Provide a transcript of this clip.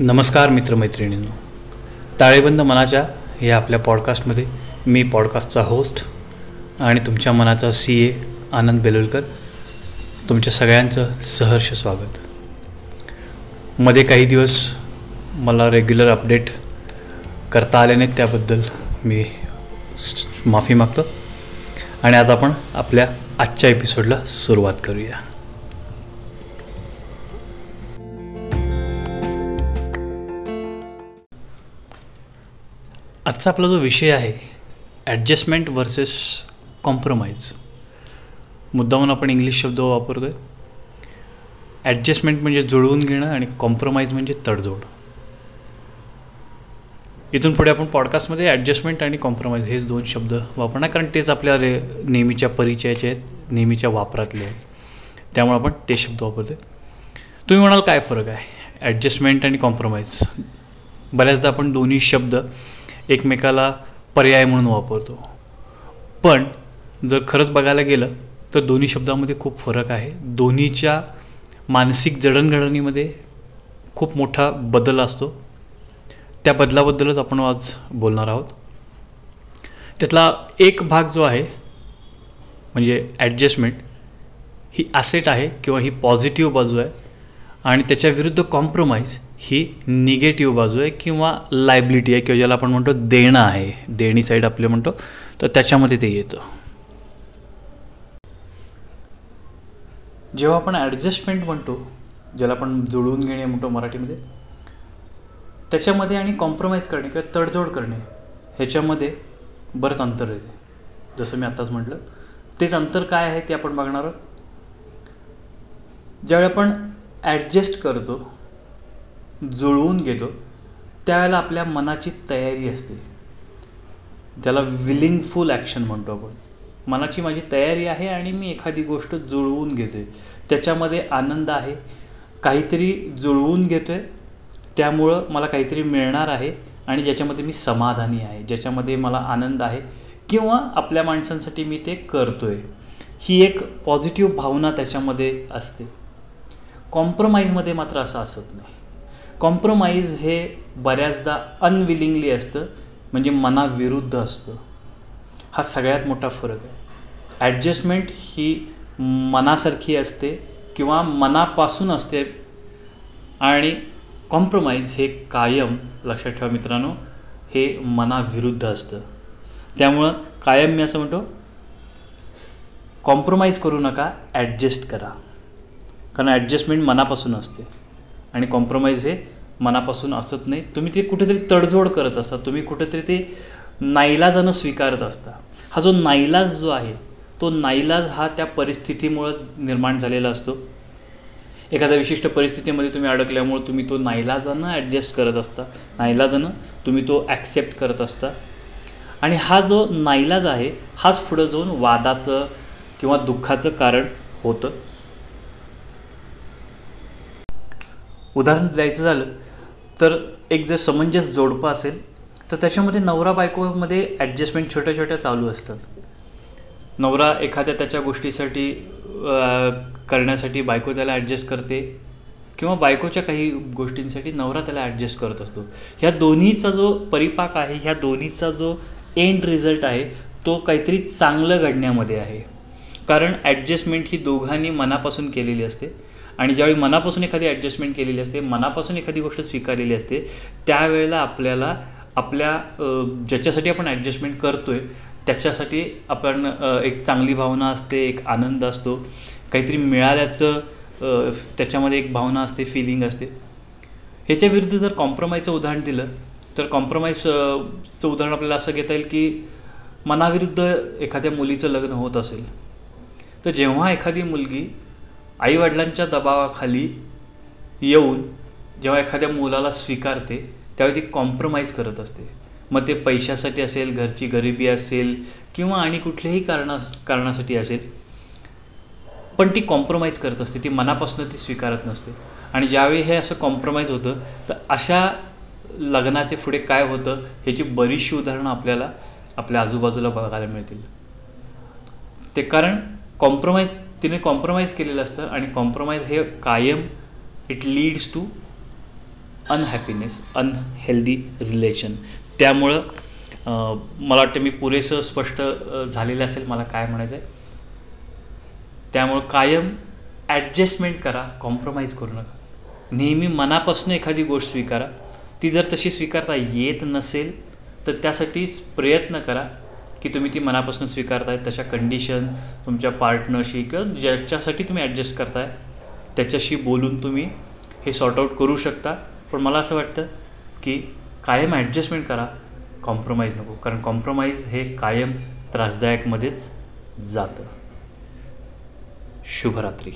नमस्कार मित्रमैत्रिणींनो. ताळेबंद मनाच्या या आपल्या पॉडकास्टमध्ये मी पॉडकास्टचा होस्ट आणि तुमच्या मनाचा सी ए आनंद बेलुलकर. तुमच्या सगळ्यांचं सहर्ष स्वागत. मध्ये काही दिवस मला रेग्युलर अपडेट करता आले नाहीत त्याबद्दल मी माफी मागतो. आणि आता आपण आपल्या आजच्या एपिसोडला सुरुवात करूया. आजचा आपला जो विषय आहे ॲडजस्टमेंट वर्सेस कॉम्प्रोमाइज मुद्दाहून आपण इंग्लिश शब्द वापरतो आहे ॲडजस्टमेंट म्हणजे जुळवून घेणं आणि कॉम्प्रोमाइज म्हणजे तडजोड. इथून पुढे आपण पॉडकास्टमध्ये ॲडजस्टमेंट आणि कॉम्प्रोमाइज हे दोन शब्द वापरणार कारण तेच आपल्या रे नेहमीच्या परिचयाचे आहेत नेहमीच्या वापरातले आहेत. त्यामुळे आपण ते शब्द वापरतो तुम्ही म्हणाल काय फरक आहे? ॲडजस्टमेंट आणि कॉम्प्रोमाइज बऱ्याचदा आपण दोन्ही शब्द एकमेकाला पर्याय म्हणून वापरतो. पण जर खरंच बघायला गेलं तर दोन्ही शब्दामध्ये खूप फरक आहे. दोन्हीच्या मानसिक जडणघडणीमध्ये खूप मोठा बदल असतो. त्या बदलाबद्दलच आपण आज बोलणार आहोत. त्यातला एक भाग जो आहे म्हणजे ॲडजस्टमेंट ही ॲसेट आहे किंवा ही पॉझिटिव्ह बाजू आहे. आणि त्याच्या विरुद्ध कॉम्प्रोमाइज ही निगेटिव्ह बाजू आहे किंवा लायबिलिटी आहे किंवा ज्याला आपण म्हणतो देणं आहे. देणी साईड आपले म्हणतो तर त्याच्यामध्ये ते येतं. जेव्हा आपण ॲडजस्टमेंट म्हणतो ज्याला आपण जुळवून घेणे म्हणतो मराठीमध्ये त्याच्यामध्ये आणि कॉम्प्रोमाइज करणे किंवा तडजोड करणे ह्याच्यामध्ये बरंच अंतर आहे. जसं मी आत्ताच म्हटलं तेच अंतर काय आहे ते आपण बघणार आहोत. ज्यावेळी आपण ॲडजस्ट करतो जुळवून घेतो त्यावेळेला आपल्या मनाची तयारी असते. त्याला विलिंगफुल ॲक्शन म्हणतो आपण. मनाची माझी तयारी आहे आणि मी एखादी गोष्ट जुळवून घेतो आहे त्याच्यामध्ये आनंद आहे. काहीतरी जुळवून घेतो आहे त्यामुळं मला काहीतरी मिळणार आहे आणि ज्याच्यामध्ये मी समाधानी आहे ज्याच्यामध्ये मला आनंद आहे किंवा आपल्या माणसांसाठी मी ते करतो आहे ही एक पॉझिटिव्ह भावना त्याच्यामध्ये असते. कॉम्प्रोमाइजमध्ये मात्र असं असत नाही. कॉम्प्रोमाइज हे बऱ्याचदा अनविलिंगली असतं म्हणजे मनाविरुद्ध असतं. हा सगळ्यात मोठा फरक आहे. ॲडजस्टमेंट ही मनासारखी असते किंवा मनापासून असते आणि कॉम्प्रोमाइज हे कायम लक्षात ठेवा मित्रांनो हे मनाविरुद्ध असतं. त्यामुळं कायम मी असं म्हणतो कॉम्प्रोमाइज करू नका ॲडजस्ट करा. कारण ॲडजस्टमेंट मनापासून असते. आणि कॉम्प्रोमाइज हे मनापासून असत नाही. तुम्ही ते कुठेतरी तडजोड करत असता. तुम्ही कुठेतरी ते नाईलाजानं स्वीकारत असता. हा जो नाईलाज जो आहे तो नाईलाज हा त्या परिस्थितीमुळं निर्माण झालेला असतो. एखाद्या विशिष्ट परिस्थितीमध्ये तुम्ही अडकल्यामुळं तुम्ही तो नाईलाजानं ॲडजस्ट करत असता. नाईलाजानं तुम्ही तो ॲक्सेप्ट करत असता. आणि हा जो नाईलाज आहे हाच पुढं जाऊन वादाचं किंवा दुःखाचं कारण होतं. उदाहरण द्यायचं झालं तर एक जर समंजस जोडपं असेल तर त्याच्यामध्ये नवरा बायकोमध्ये ॲडजस्टमेंट छोट्या छोट्या चालू असतात. नवरा एखाद्या त्याच्या गोष्टीसाठी करण्यासाठी बायको त्याला ॲडजस्ट करते किंवा बायकोच्या काही गोष्टींसाठी नवरा त्याला ॲडजस्ट करत असतो. ह्या दोन्हीचा जो परिपाक आहे ह्या दोन्हीचा जो एंड रिझल्ट आहे तो काहीतरी चांगलं घडण्यामध्ये आहे. कारण ॲडजस्टमेंट ही दोघांनी मनापासून केलेली असते. आणि ज्यावेळी मनापासून एखादी ॲडजस्टमेंट केलेली असते मनापासून एखादी गोष्ट स्वीकारलेली असते त्यावेळेला आपल्याला आपल्या ज्याच्यासाठी आपण ॲडजस्टमेंट करतो आहे त्याच्यासाठी आपण एक चांगली भावना असते एक आनंद असतो. काहीतरी मिळाल्याचं त्याच्यामध्ये एक भावना असते फिलिंग असते. ह्याच्या विरुद्ध जर कॉम्प्रोमाइजचं उदाहरण दिलं तर कॉम्प्रोमाइजचं उदाहरण आपल्याला असं घेता येईल की मनाविरुद्ध एखाद्या मुलीचं लग्न होत असेल तर जेव्हा एखादी मुलगी आईवडिलांच्या दबावाखाली येऊन जेव्हा एखाद्या मुलाला स्वीकारते त्यावेळी ती कॉम्प्रोमाइज करत असते. मग ते पैशासाठी असेल घरची गरिबी असेल किंवा आणि कुठल्याही कारणा कारणासाठी असेल पण ती कॉम्प्रोमाइज करत असते. ती मनापासून ती स्वीकारत नसते. आणि ज्यावेळी हे असं कॉम्प्रोमाइज होतं तर अशा लग्नाचे पुढे काय होतं ह्याची बरीचशी उदाहरणं आपल्याला आपल्या आजूबाजूला बघायला मिळतील. ते कारण कॉम्प्रोमाइज तिने कॉम्प्रोमाइज केलेलं असतं आणि कॉम्प्रोमाइज हे कायम it leads to unhappiness unhealthy relation त्यामुळं मला वाटतं मी पुरेसं स्पष्ट झालेलं असेल मला काय म्हणायचं आहे त्यामुळं कायम ॲडजस्टमेंट करा कॉम्प्रोमाइज करू नका. नेहमी मनापासून एखादी गोष्ट स्वीकारा. ती जर तशी स्वीकारता येत नसेल तर त्यासाठी प्रयत्न करा. की तुम्ही ती मनापासून स्वीकारताय तशा कंडिशन तुमच्या पार्टनरशी किंवा ज्याच्यासाठी तुम्ही ॲडजस्ट करताय त्याच्याशी बोलून तुम्ही हे सॉर्ट आउट करू शकता. पण मला असं वाटतं की कायम ॲडजस्टमेंट करा कॉम्प्रोमाइज नको. कारण कॉम्प्रोमाइज हे कायम त्रासदायकमध्येच जातं. शुभरात्री.